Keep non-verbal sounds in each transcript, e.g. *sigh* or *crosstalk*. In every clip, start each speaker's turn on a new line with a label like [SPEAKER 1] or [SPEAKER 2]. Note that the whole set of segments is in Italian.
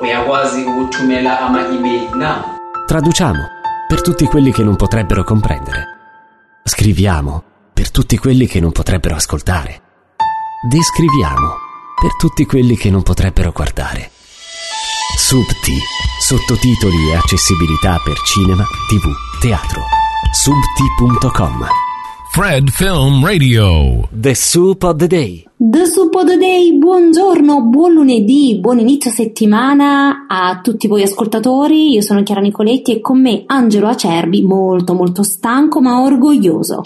[SPEAKER 1] uyakwazi ukuthumela ama-email na
[SPEAKER 2] Traduciamo per tutti quelli che non potrebbero comprendere. Scriviamo per tutti quelli che non potrebbero ascoltare. Descriviamo per tutti quelli che non potrebbero guardare. Subti, sottotitoli e accessibilità per cinema, tv, teatro. Subti.com
[SPEAKER 3] Fred Film Radio.
[SPEAKER 2] The Soup of the Day.
[SPEAKER 4] The the Day, buongiorno, buon lunedì, buon inizio settimana a tutti voi ascoltatori. Io sono Chiara Nicoletti e con me Angelo Acerbi, molto molto stanco ma orgoglioso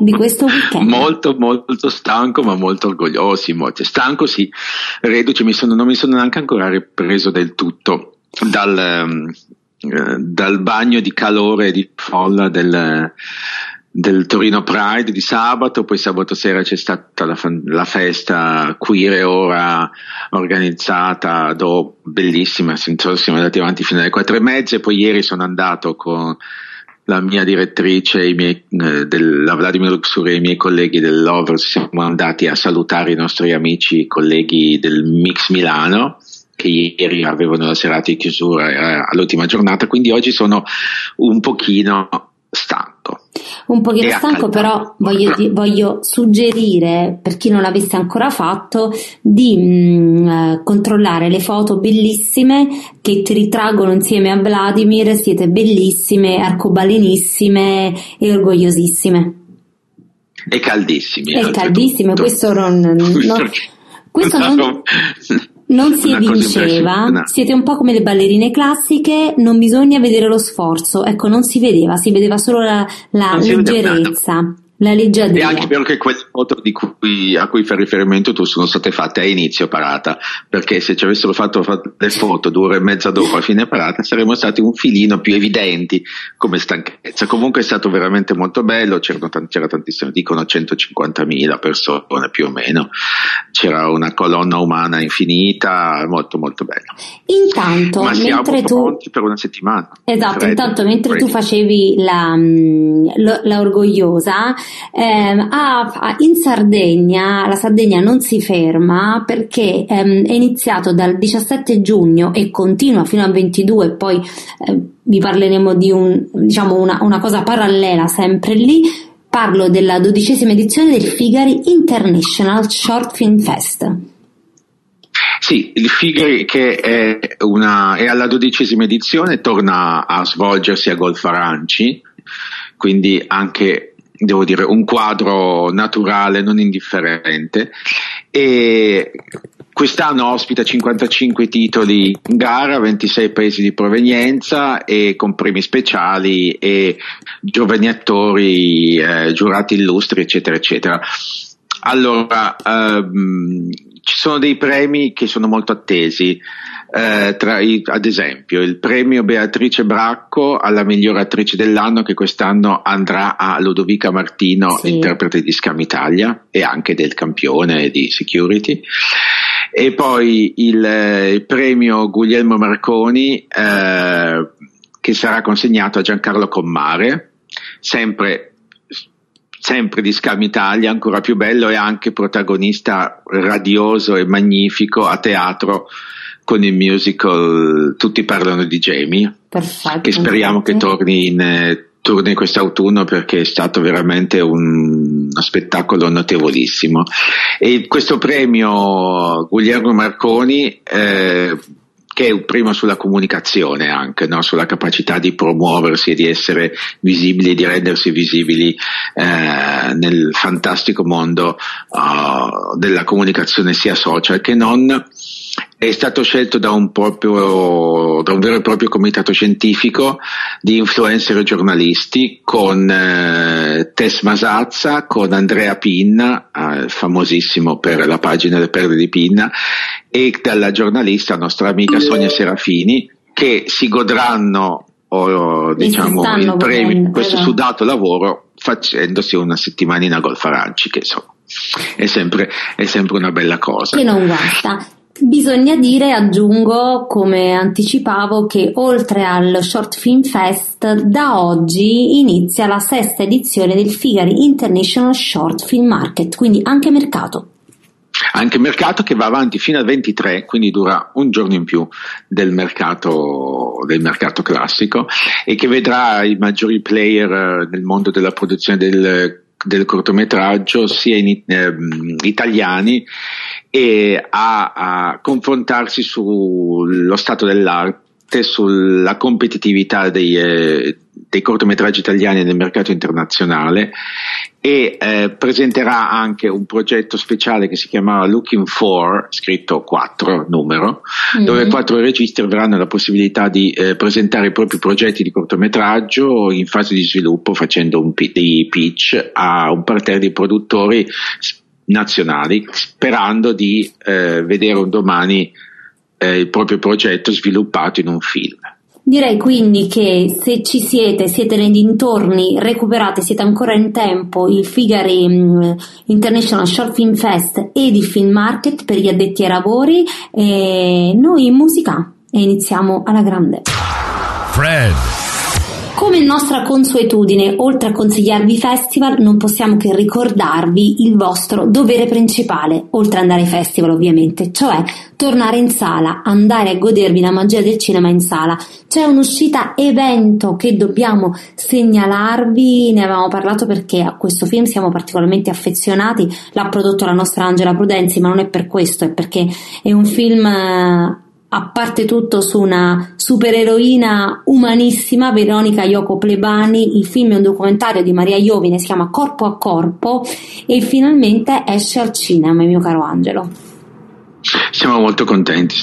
[SPEAKER 4] di questo weekend.
[SPEAKER 5] Molto, molto stanco, ma molto orgoglioso. Sì, molto stanco, sì. Reduce, mi sono, non mi sono neanche ancora ripreso del tutto dal, ehm, eh, dal bagno di calore e di folla del, del Torino Pride di sabato, poi sabato sera c'è stata la, la festa queer ora organizzata, do, bellissima, siamo andati avanti fino alle quattro e mezza e poi ieri sono andato con la mia direttrice, miei, eh, della Vladimir Luxury e i miei colleghi del Lovers siamo andati a salutare i nostri amici colleghi del Mix Milano che ieri avevano la serata di chiusura eh, all'ultima giornata, quindi oggi sono un pochino stanco.
[SPEAKER 4] Un pochino
[SPEAKER 5] E
[SPEAKER 4] stanco, però voglio, di- voglio suggerire, per chi non l'avesse ancora fatto, di mm, eh, controllare le foto bellissime che ti ritraggono insieme a Vladimir. Siete bellissime, arcobalinissime e orgogliosissime.
[SPEAKER 5] E caldissimi.
[SPEAKER 4] E
[SPEAKER 5] oltretutto.
[SPEAKER 4] caldissime, questo non, non- questo non- Non si evinceva, siete un po' come le ballerine classiche, non bisogna vedere lo sforzo, ecco non si vedeva, si vedeva solo la, la
[SPEAKER 5] vedeva
[SPEAKER 4] leggerezza, la
[SPEAKER 5] E
[SPEAKER 4] leggiadria.
[SPEAKER 5] anche vero che quelle foto di cui, a cui fai riferimento tu sono state fatte a inizio parata, perché se ci avessero fatto, fatto le foto due ore e mezza dopo a fine parata saremmo stati un filino più evidenti come stanchezza. Comunque è stato veramente molto bello, c'erano tan- c'era tantissimo, dicono 150.000 persone più o meno, c'era una colonna umana infinita, molto molto bello.
[SPEAKER 4] Intanto,
[SPEAKER 5] Ma siamo
[SPEAKER 4] mentre tu...
[SPEAKER 5] per una settimana.
[SPEAKER 4] Esatto, intanto mentre tu
[SPEAKER 5] ready.
[SPEAKER 4] facevi la, mm, lo- la orgogliosa, ehm, a- a- in Sardegna, la Sardegna non si ferma perché ehm, è iniziato dal 17 giugno e continua fino al 22, poi eh, vi parleremo di un, diciamo una, una cosa parallela sempre lì. Parlo della dodicesima edizione del Figari International Short Film Fest.
[SPEAKER 5] Sì, il Figari che è, una, è alla dodicesima edizione, torna a svolgersi a Golf Aranci, quindi anche, devo dire, un quadro naturale non indifferente. E quest'anno ospita 55 titoli in gara, 26 paesi di provenienza e con premi speciali e giovani attori, eh, giurati illustri, eccetera, eccetera. Allora, ehm, ci sono dei premi che sono molto attesi, eh, tra i- ad esempio il premio Beatrice Bracco alla miglior attrice dell'anno che quest'anno andrà a Ludovica Martino,
[SPEAKER 4] Sì.
[SPEAKER 5] interprete di Scam Italia e anche del campione di Security. E poi il, eh, il premio Guglielmo Marconi eh, che sarà consegnato a Giancarlo Commare, sempre sempre di Scam Italia, ancora più bello e anche protagonista radioso e magnifico a teatro con il musical Tutti parlano di Jamie,
[SPEAKER 4] Perfetto.
[SPEAKER 5] che speriamo che
[SPEAKER 4] infatti.
[SPEAKER 5] torni in, torni quest'autunno perché è stato veramente un, uno spettacolo notevolissimo. E questo premio Guglielmo Marconi eh, che è un primo sulla comunicazione anche, no? sulla capacità di promuoversi e di essere visibili di rendersi visibili eh, nel fantastico mondo uh, della comunicazione sia social che non. È stato scelto da un, proprio, da un vero e proprio comitato scientifico di influencer e giornalisti con eh, Tess Masazza, con Andrea Pinna, eh, famosissimo per la pagina Le Perle di Pinna, e dalla giornalista nostra amica Sonia Serafini che si godranno o,
[SPEAKER 4] si
[SPEAKER 5] diciamo, il premio,
[SPEAKER 4] godendo,
[SPEAKER 5] questo
[SPEAKER 4] esatto.
[SPEAKER 5] sudato lavoro facendosi una settimanina a Golf Aranci che insomma è sempre, è sempre una bella cosa.
[SPEAKER 4] che non guasta. Bisogna dire, aggiungo come anticipavo, che oltre al Short Film Fest, da oggi inizia la sesta edizione del Figari International Short Film Market, quindi anche mercato.
[SPEAKER 5] anche mercato che va avanti fino al 23, quindi dura un giorno in più del mercato, del mercato classico e che vedrà i maggiori player eh, nel mondo della produzione del, del cortometraggio sia in, eh, italiani e a, a confrontarsi sullo stato dell'arte, sulla competitività dei, eh, dei cortometraggi italiani nel mercato internazionale e eh, presenterà anche un progetto speciale che si chiamava Looking for, scritto 4 numero, mm. dove quattro registi avranno la possibilità di eh, presentare i propri progetti di cortometraggio in fase di sviluppo facendo un p- dei pitch a un parterre di produttori nazionali sperando di eh, vedere un domani eh, il proprio progetto sviluppato in un film.
[SPEAKER 4] Direi quindi che se ci siete, siete nei dintorni, recuperate, siete ancora in tempo il Figari um, International Short Film Fest ed il Film Market per gli addetti ai lavori e noi in musica e iniziamo alla grande.
[SPEAKER 3] Fred.
[SPEAKER 4] Come nostra consuetudine, oltre a consigliarvi festival, non possiamo che ricordarvi il vostro dovere principale, oltre ad andare ai festival ovviamente, cioè tornare in sala, andare a godervi la magia del cinema in sala. C'è un'uscita evento che dobbiamo segnalarvi, ne avevamo parlato perché a questo film siamo particolarmente affezionati, l'ha prodotto la nostra Angela Prudenzi, ma non è per questo, è perché è un film a parte tutto su una supereroina umanissima, Veronica Yoko Plebani, il film è un documentario di Maria Iovine, si chiama Corpo a Corpo e finalmente esce al cinema, mio caro Angelo.
[SPEAKER 5] Siamo molto contenti,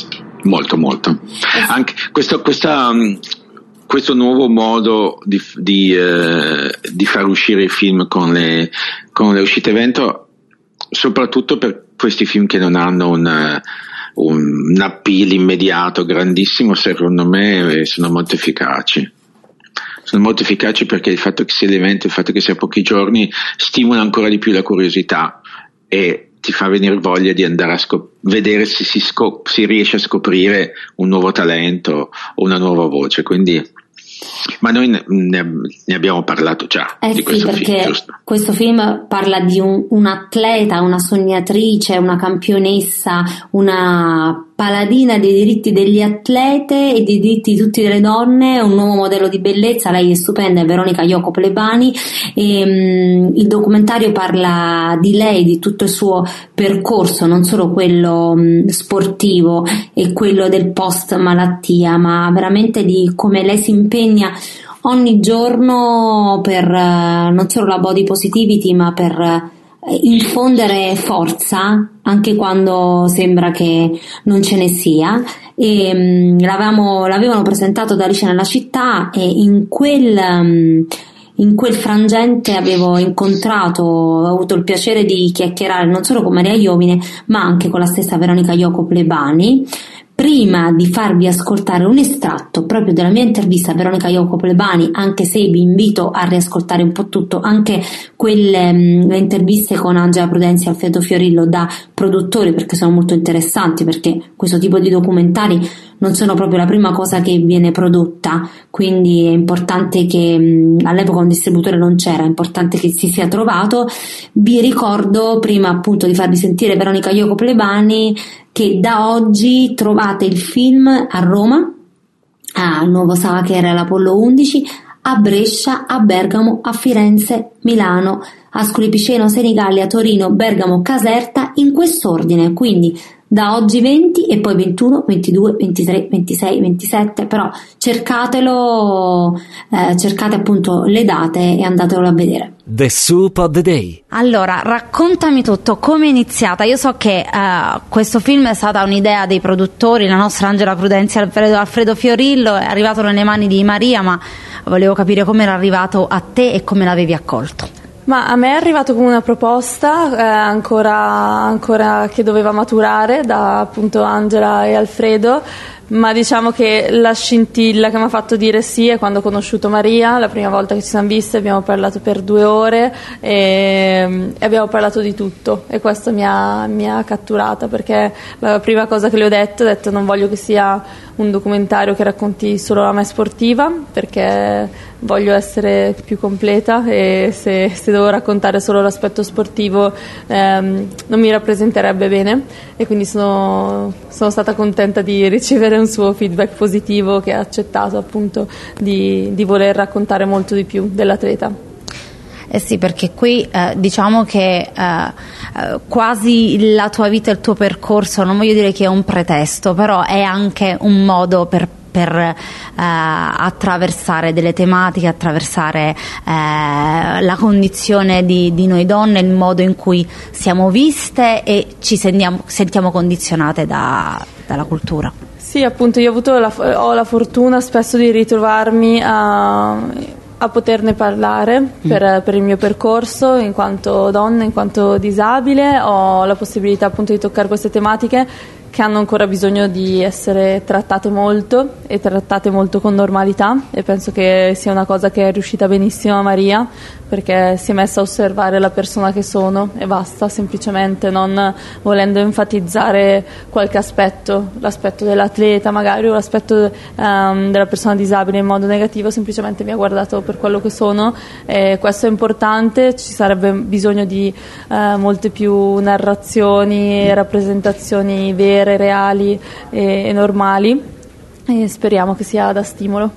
[SPEAKER 5] molto molto. Anche questo, questa, mm, questo nuovo modo di, di, eh, di, far uscire i film con le, con le uscite evento, soprattutto per questi film che non hanno un un appeal immediato grandissimo, secondo me sono molto efficaci. Sono molto efficaci perché il fatto che sia l'evento, il fatto che sia pochi giorni, stimola ancora di più la curiosità e ti fa venire voglia di andare a scop- vedere se si, scop- si riesce a scoprire un nuovo talento o una nuova voce. Quindi ma noi ne, ne, abbiamo parlato già
[SPEAKER 4] eh
[SPEAKER 5] di
[SPEAKER 4] sì,
[SPEAKER 5] questo
[SPEAKER 4] perché
[SPEAKER 5] film,
[SPEAKER 4] questo film parla di un, un, atleta, una sognatrice, una campionessa, una paladina dei diritti degli atlete e dei diritti di tutte le donne, un nuovo modello di bellezza, lei è stupenda, è Veronica Iocco Plebani e um, il documentario parla di lei, di tutto il suo percorso, non solo quello um, sportivo e quello del post malattia, ma veramente di come lei si impegna ogni giorno per uh, non solo la body positivity, ma per uh, infondere forza anche quando sembra che non ce ne sia. E um, l'avevano presentato da Alice nella città e in quel um, in quel frangente avevo incontrato, ho avuto il piacere di chiacchierare non solo con Maria Iovine, ma anche con la stessa Veronica Ioco Plebani prima di farvi ascoltare un estratto proprio della mia intervista a Veronica Ioco Plebani, anche se vi invito a riascoltare un po' tutto, anche quelle mh, mm, interviste con Angela Prudenzi e Alfredo Fiorillo da produttori perché sono molto interessanti perché questo tipo di documentari non sono proprio la prima cosa che viene prodotta, quindi è importante che all'epoca un distributore non c'era, è importante che si sia trovato. Vi ricordo prima appunto di farvi sentire Veronica Ioco Plebani che da oggi trovate il film a Roma, al nuovo Sacher all'Apollo 11, a Brescia, a Bergamo, a Firenze, Milano, Ascoli Piceno, Senigallia, Torino, Bergamo, Caserta in quest'ordine, quindi da oggi 20 e poi 21, 22, 23, 26, 27, però cercatelo, eh, cercate appunto le date e andatelo a vedere.
[SPEAKER 2] The Soup of the Day.
[SPEAKER 6] Allora, raccontami tutto, come è iniziata? Io so che uh, questo film è stata un'idea dei produttori, la nostra Angela Prudenzi Alfredo, Alfredo Fiorillo, è arrivato nelle mani di Maria, ma volevo capire come era arrivato a te e come l'avevi accolto.
[SPEAKER 7] Ma a me è arrivato come una proposta eh, ancora, ancora, che doveva maturare da appunto Angela e Alfredo ma diciamo che la scintilla che mi ha fatto dire sì è quando ho conosciuto Maria, la prima volta che ci siamo viste abbiamo parlato per due ore e, e abbiamo parlato di tutto e questo mi ha, mi ha, catturata perché la prima cosa che le ho detto, ho detto non voglio che sia un documentario che racconti solo la me sportiva perché voglio essere più completa e se, se devo raccontare solo l'aspetto sportivo ehm, non mi rappresenterebbe bene e quindi sono, sono stata contenta di ricevere un suo feedback positivo che ha accettato appunto di, di voler raccontare molto di più dell'atleta.
[SPEAKER 6] Eh sì, perché qui eh, diciamo che eh, eh, quasi la tua vita il tuo percorso, non voglio dire che è un pretesto, però è anche un modo per per eh, attraversare delle tematiche, attraversare eh, la condizione di, di, noi donne, il modo in cui siamo viste e ci sentiamo, sentiamo condizionate da, dalla cultura.
[SPEAKER 7] Sì, appunto, io ho, la, ho la fortuna spesso di ritrovarmi a, a poterne parlare mm. per, per, il mio percorso in quanto donna, in quanto disabile, ho la possibilità appunto di toccare queste tematiche che hanno ancora bisogno di essere trattate molto e trattate molto con normalità e penso che sia una cosa che è riuscita benissimo a Maria perché si è messa a osservare la persona che sono e basta, semplicemente non volendo enfatizzare qualche aspetto, l'aspetto dell'atleta magari o l'aspetto um, della persona disabile in modo negativo, semplicemente mi ha guardato per quello che sono e questo è importante, ci sarebbe bisogno di uh, molte più narrazioni e rappresentazioni vere, reali e, e normali e speriamo che sia da stimolo.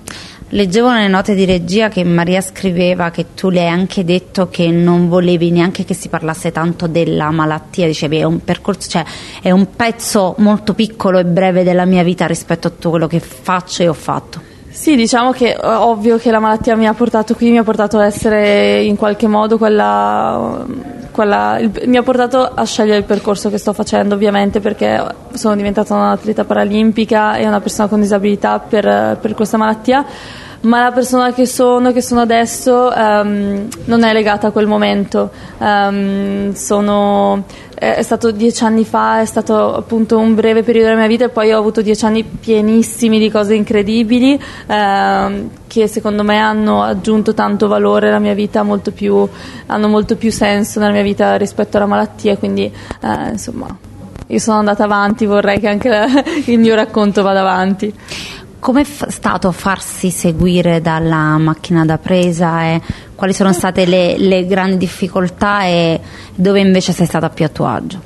[SPEAKER 6] Leggevo nelle note di regia che Maria scriveva che tu le hai anche detto che non volevi neanche che si parlasse tanto della malattia, dicevi è un percorso, cioè è un pezzo molto piccolo e breve della mia vita rispetto a tutto quello che faccio e ho fatto.
[SPEAKER 7] Sì, diciamo che è ovvio che la malattia mi ha portato qui, mi ha portato a essere in qualche modo quella, quella il, mi ha portato a scegliere il percorso che sto facendo ovviamente perché sono diventata un'atleta paralimpica e una persona con disabilità per, per questa malattia ma la persona che sono, che sono adesso, um, non è legata a quel momento. Um, sono, è, è, stato dieci anni fa, è stato appunto un breve periodo della mia vita e poi ho avuto dieci anni pienissimi di cose incredibili um, che secondo me hanno aggiunto tanto valore alla mia vita, molto più, hanno molto più senso nella mia vita rispetto alla malattia, quindi uh, insomma io sono andata avanti, vorrei che anche *laughs* il mio racconto vada avanti.
[SPEAKER 6] Com'è f- stato farsi seguire dalla macchina da presa e quali sono state le, le grandi difficoltà e dove invece sei stata più a tuo agio?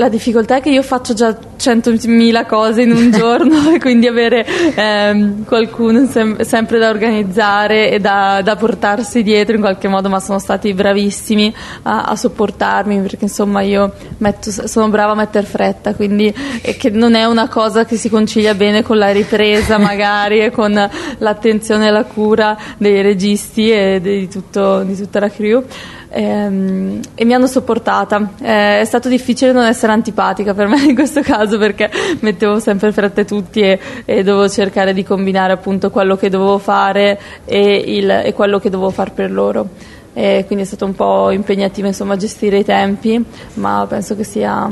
[SPEAKER 7] La difficoltà è che io faccio già 100.000 cose in un *laughs* giorno e quindi avere ehm, qualcuno sem- sempre da organizzare e da, da, portarsi dietro in qualche modo, ma sono stati bravissimi a, a sopportarmi perché insomma io metto, sono brava a mettere fretta, quindi che non è una cosa che si concilia bene con la ripresa *laughs* magari e con l'attenzione e la cura dei registi e di, tutto, di tutta la crew ehm, e mi hanno sopportata. Eh, è stato difficile non essere antipatica per me in questo caso perché mettevo sempre fretta tutti e, e dovevo cercare di combinare appunto quello che dovevo fare e, il, e quello che dovevo fare per loro. E quindi è stato un po' impegnativo insomma gestire i tempi, ma penso che sia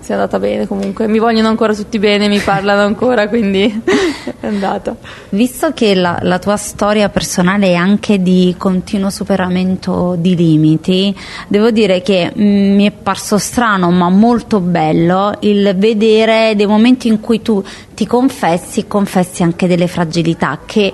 [SPEAKER 7] sia andata bene comunque. Mi vogliono ancora tutti bene, mi parlano ancora, quindi *laughs* è andata.
[SPEAKER 6] Visto che la, la, tua storia personale è anche di continuo superamento di limiti, devo dire che mh, mm, mi è parso strano ma molto bello il vedere dei momenti in cui tu ti confessi e confessi anche delle fragilità che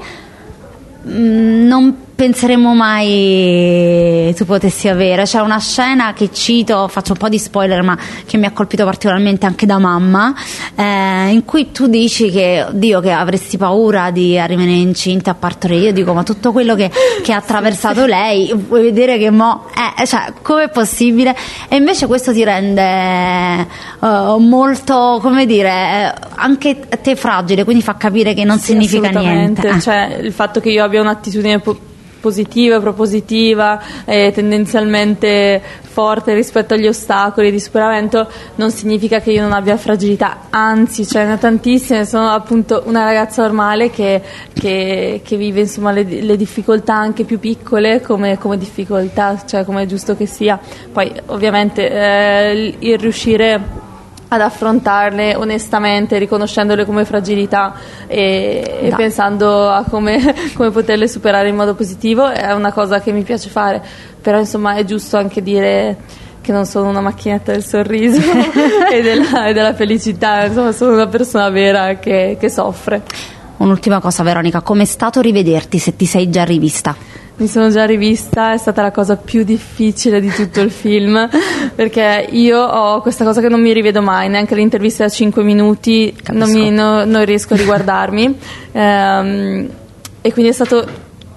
[SPEAKER 6] mh, mm, non penseremmo mai tu potessi avere. C'è una scena che cito, faccio un po' di spoiler, ma che mi ha colpito particolarmente anche da mamma, eh, in cui tu dici che, Dio, che avresti paura di rimanere incinta a partorire. Io dico, ma tutto quello che, che ha attraversato lei, vuoi vedere che mo... Eh, cioè, com'è possibile? E invece questo ti rende uh, molto, come dire, eh, anche te fragile, quindi fa capire che non sì, significa niente.
[SPEAKER 7] Eh. Cioè, il fatto che io abbia un'attitudine po- positiva, propositiva e tendenzialmente forte rispetto agli ostacoli di superamento non significa che io non abbia fragilità, anzi ce ne tantissime, sono appunto una ragazza normale che, che, che vive insomma, le, le, difficoltà anche più piccole come, come difficoltà, cioè come è giusto che sia. Poi ovviamente eh, il riuscire ad affrontarle onestamente, riconoscendole come fragilità e, e pensando a come, *laughs* come, poterle superare in modo positivo, è una cosa che mi piace fare, però insomma è giusto anche dire che non sono una macchinetta del sorriso *laughs* e, della, e, della, felicità, insomma sono una persona vera che, che soffre.
[SPEAKER 6] Un'ultima cosa Veronica, com'è stato rivederti se ti sei già rivista?
[SPEAKER 7] Mi sono già rivista, è stata la cosa più difficile di tutto il film *laughs* perché io ho questa cosa che non mi rivedo mai, neanche le interviste da 5 minuti non, mi, no, non, riesco a riguardarmi. *laughs* Ehm, e quindi è stato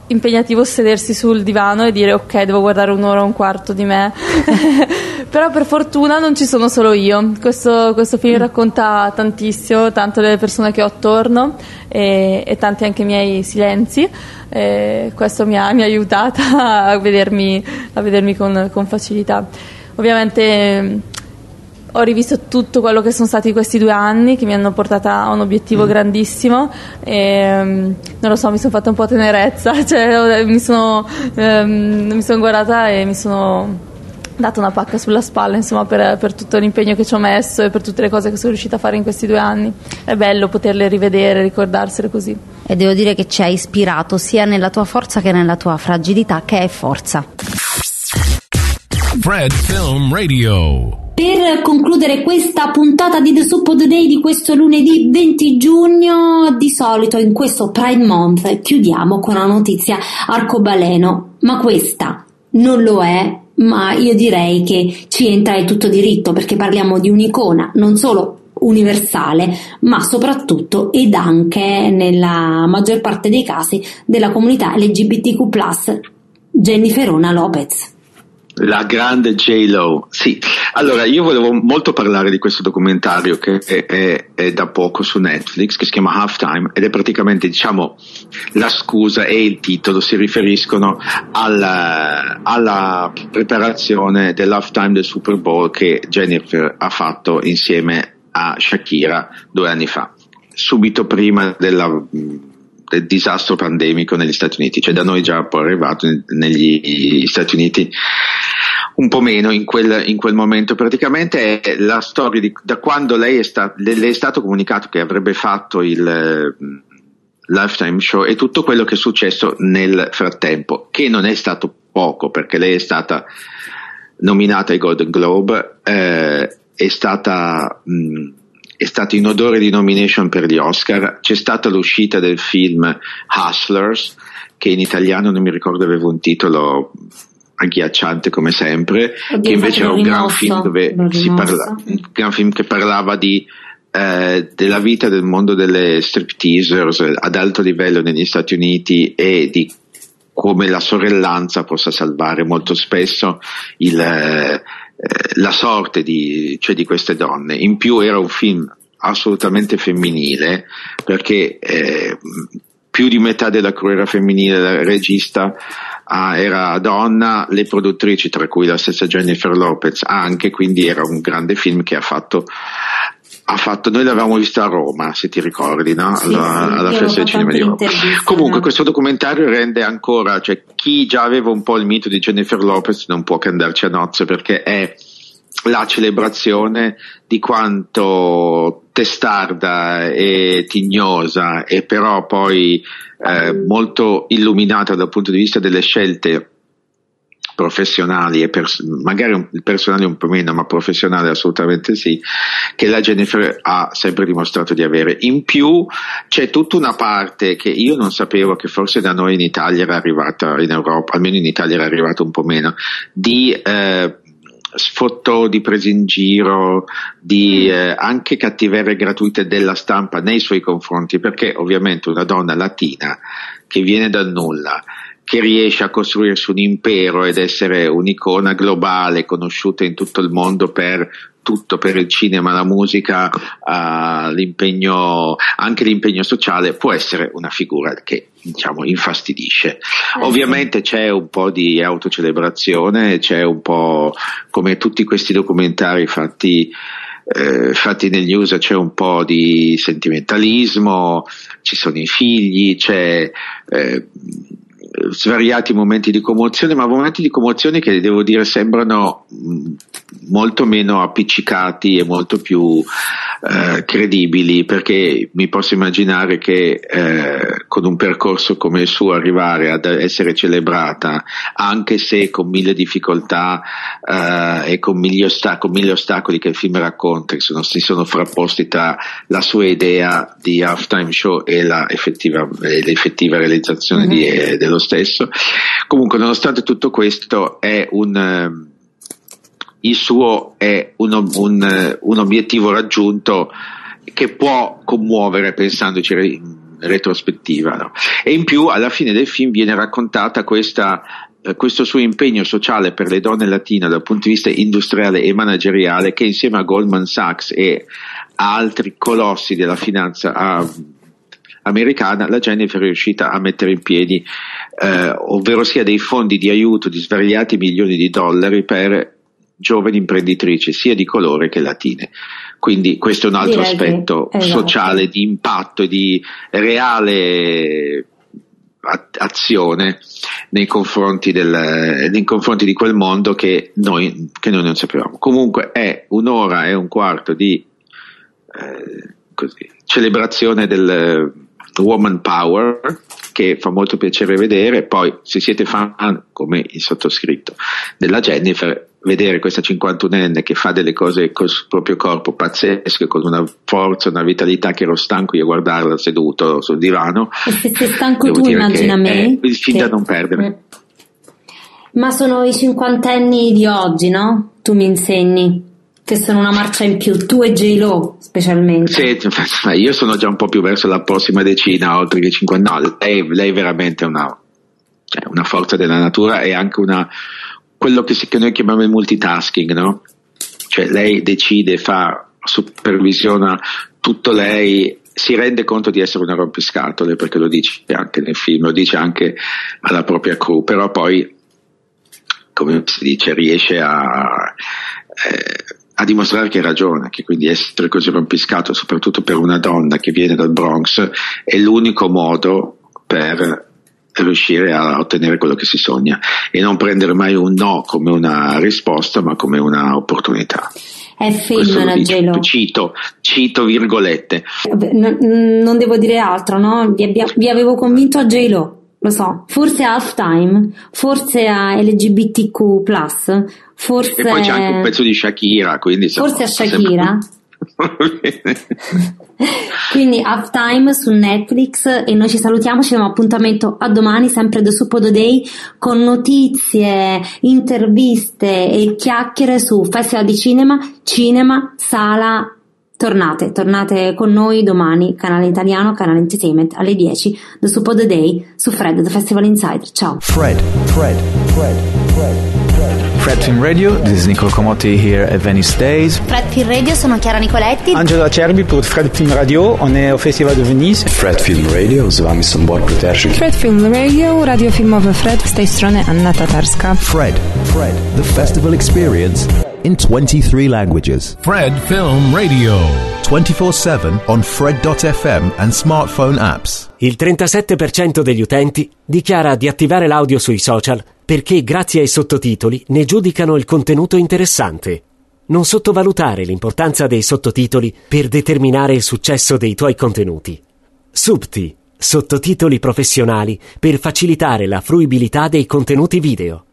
[SPEAKER 7] impegnativo sedersi sul divano e dire ok devo guardare un'ora o un quarto di me *laughs* però per fortuna non ci sono solo io questo, questo film mm. racconta tantissimo tanto delle persone che ho attorno e, e tanti anche i miei silenzi e questo mi ha, mi ha aiutata a vedermi, a vedermi con, con facilità ovviamente ho rivisto tutto quello che sono stati questi due anni che mi hanno portata a un obiettivo mm. grandissimo e mm, non lo so, mi sono fatta un po' tenerezza, *laughs* cioè, mi, sono, ehm, mi sono guardata e mi sono data una pacca sulla spalla insomma, per, per, tutto l'impegno che ci ho messo e per tutte le cose che sono riuscita a fare in questi due anni. È bello poterle rivedere, ricordarsele così.
[SPEAKER 6] E devo dire che ci ha ispirato sia nella tua forza che nella tua fragilità, che è forza.
[SPEAKER 3] Fred Film Radio.
[SPEAKER 4] Per concludere questa puntata di The Soup of the Day di questo lunedì 20 giugno, di solito in questo Pride Month chiudiamo con una notizia arcobaleno, ma questa non lo è, ma io direi che ci entra di tutto diritto perché parliamo di un'icona non solo universale, ma soprattutto ed anche nella maggior parte dei casi della comunità LGBTQ+, Jenniferona Lopez.
[SPEAKER 5] La grande J-Lo, sì. Allora, io volevo molto parlare di questo documentario che è, è, è, da poco su Netflix, che si chiama Halftime, ed è praticamente, diciamo, la scusa e il titolo si riferiscono alla, alla preparazione dell'halftime del Super Bowl che Jennifer ha fatto insieme a Shakira due anni fa, subito prima della del disastro pandemico negli Stati Uniti, cioè da noi già poi arrivato negli Stati Uniti un po' meno in quel, in quel momento. Praticamente è la storia di da quando lei è, sta, le, le è stato comunicato che avrebbe fatto il eh, Lifetime Show e tutto quello che è successo nel frattempo, che non è stato poco perché lei è stata nominata ai Golden Globe, eh, è stata mh, è stato in odore di nomination per gli Oscar, c'è stata l'uscita del film Hustlers, che in italiano non mi ricordo aveva un titolo agghiacciante come sempre, Oddio, che invece era un gran film, dove si parla, un gran film che parlava di eh, della vita del mondo delle stripteasers ad alto livello negli Stati Uniti e di come la sorellanza possa salvare molto spesso il, eh, eh, la sorte di, cioè di, queste donne. In più era un film assolutamente femminile perché eh, più di metà della crew era femminile, la regista ah, era donna, le produttrici tra cui la stessa Jennifer Lopez anche, quindi era un grande film che ha fatto ha fatto, noi l'avevamo visto a Roma, se ti ricordi, no?
[SPEAKER 4] Sì, alla,
[SPEAKER 5] sì, alla festa del cinema di Roma. Comunque no? questo documentario rende ancora, cioè chi già aveva un po' il mito di Jennifer Lopez non può che andarci a nozze perché è la celebrazione di quanto testarda e tignosa e però poi eh, molto illuminata dal punto di vista delle scelte professionali e pers- magari un, personali un po' meno, ma professionali assolutamente sì, che la Jennifer ha sempre dimostrato di avere. In più c'è tutta una parte che io non sapevo che forse da noi in Italia era arrivata, in Europa, almeno in Italia era arrivata un po' meno, di eh, sfottò, di prese in giro, di mm. eh, anche cattiverie gratuite della stampa nei suoi confronti, perché ovviamente una donna latina che viene dal nulla, che riesce a costruirsi un impero ed essere un'icona globale conosciuta in tutto il mondo per tutto, per il cinema, la musica, uh, l'impegno, anche l'impegno sociale, può essere una figura che diciamo infastidisce. Eh, Ovviamente sì. c'è un po' di autocelebrazione, c'è un po' come tutti questi documentari fatti eh, fatti negli USA c'è un po' di sentimentalismo, ci sono i figli, c'è eh, svariati momenti di commozione, ma momenti di commozione che devo dire sembrano mh, molto meno appiccicati e molto più eh, credibili, perché mi posso immaginare che eh, con un percorso come il suo arrivare ad essere celebrata, anche se con mille difficoltà eh, e con mille, osta- con mille, ostacoli che il film racconta, che sono, si sono frapposti tra la sua idea di halftime show e la effettiva, l'effettiva realizzazione mm-hmm. di, eh, dello stesso. Comunque, nonostante tutto questo, è un ehm, il suo è un, un, un obiettivo raggiunto che può commuovere pensandoci in retrospettiva. No? E in più alla fine del film viene raccontata questa, eh, questo suo impegno sociale per le donne latine dal punto di vista industriale e manageriale che insieme a Goldman Sachs e a altri colossi della finanza a, americana la Jennifer è riuscita a mettere in piedi eh, ovvero sia dei fondi di aiuto di svariati milioni di dollari per giovani imprenditrici sia di colore che latine. Quindi questo è un altro Direi aspetto che, esatto. sociale di impatto e di reale azione nei confronti, del, nei confronti, di quel mondo che noi, che noi, non sapevamo. Comunque è un'ora e un quarto di eh, così, celebrazione del Woman Power che fa molto piacere vedere. Poi, se siete fan, come il sottoscritto, della Jennifer, vedere questa 51enne che fa delle cose col proprio corpo pazzesche, con una forza, una vitalità che ero stanco io a guardarla seduto sul divano.
[SPEAKER 4] E *laughs* se sei stanco tu, immagina me.
[SPEAKER 5] È il film che... da non perdere.
[SPEAKER 4] Ma sono i cinquantenni di oggi, no? Tu mi insegni che sono una marcia in più, tu e J-Lo specialmente.
[SPEAKER 5] Sì, io sono già un po' più verso la prossima decina, oltre che 50. No, lei, lei è veramente una, cioè una forza della natura e anche una, quello che, che noi chiamiamo il multitasking, no? Cioè lei decide, fa, supervisiona tutto lei, si rende conto di essere una rompiscatole perché lo dice anche nel film, lo dice anche alla propria crew, però poi, come si dice, riesce a... Eh, a dimostrare che hai ragione, che quindi essere così rompiscato, soprattutto per una donna che viene dal Bronx, è l'unico modo per riuscire a ottenere quello che si sogna e non prendere mai un no come una risposta, ma come un'opportunità.
[SPEAKER 4] È femmina, Gelo.
[SPEAKER 5] Cito, cito virgolette.
[SPEAKER 4] Non, non devo dire altro, no? Vi, vi avevo convinto a J-Lo lo so, forse a halftime, forse a LGBTQ, forse.
[SPEAKER 5] E poi c'è anche un pezzo di Shakira, quindi
[SPEAKER 4] Forse a Shakira. *laughs* quindi halftime su Netflix e noi ci salutiamo, ci diamo appuntamento a domani sempre The Suppodo Day con notizie, interviste e chiacchiere su Festival di Cinema, Cinema, Sala Tornate, tornate con noi domani, canale italiano, canale Entertainment, alle 10, The Super The Day, su Fred, The Festival Insider. Ciao.
[SPEAKER 8] Fred, Fred, Fred, Fred, Fred. Fred Film Radio, this is Nicole Comotti here at Venice Days.
[SPEAKER 9] Fred Film Radio, sono Chiara Nicoletti.
[SPEAKER 10] Angelo Acerbi pour Fred Film Radio, on au Festival de Venise.
[SPEAKER 11] Fred Film Radio, z wami są Borg
[SPEAKER 12] Fred Film Radio, radio filmowe Fred, z tej strony Anna Tatarska.
[SPEAKER 8] Fred, Fred, the festival experience in 23 languages.
[SPEAKER 3] Fred Film Radio.
[SPEAKER 8] 24/7 on fred.fm and smartphone apps.
[SPEAKER 2] Il 37% degli utenti dichiara di attivare l'audio sui social perché grazie ai sottotitoli ne giudicano il contenuto interessante. Non sottovalutare l'importanza dei sottotitoli per determinare il successo dei tuoi contenuti. Subti, sottotitoli professionali per facilitare la fruibilità dei contenuti video.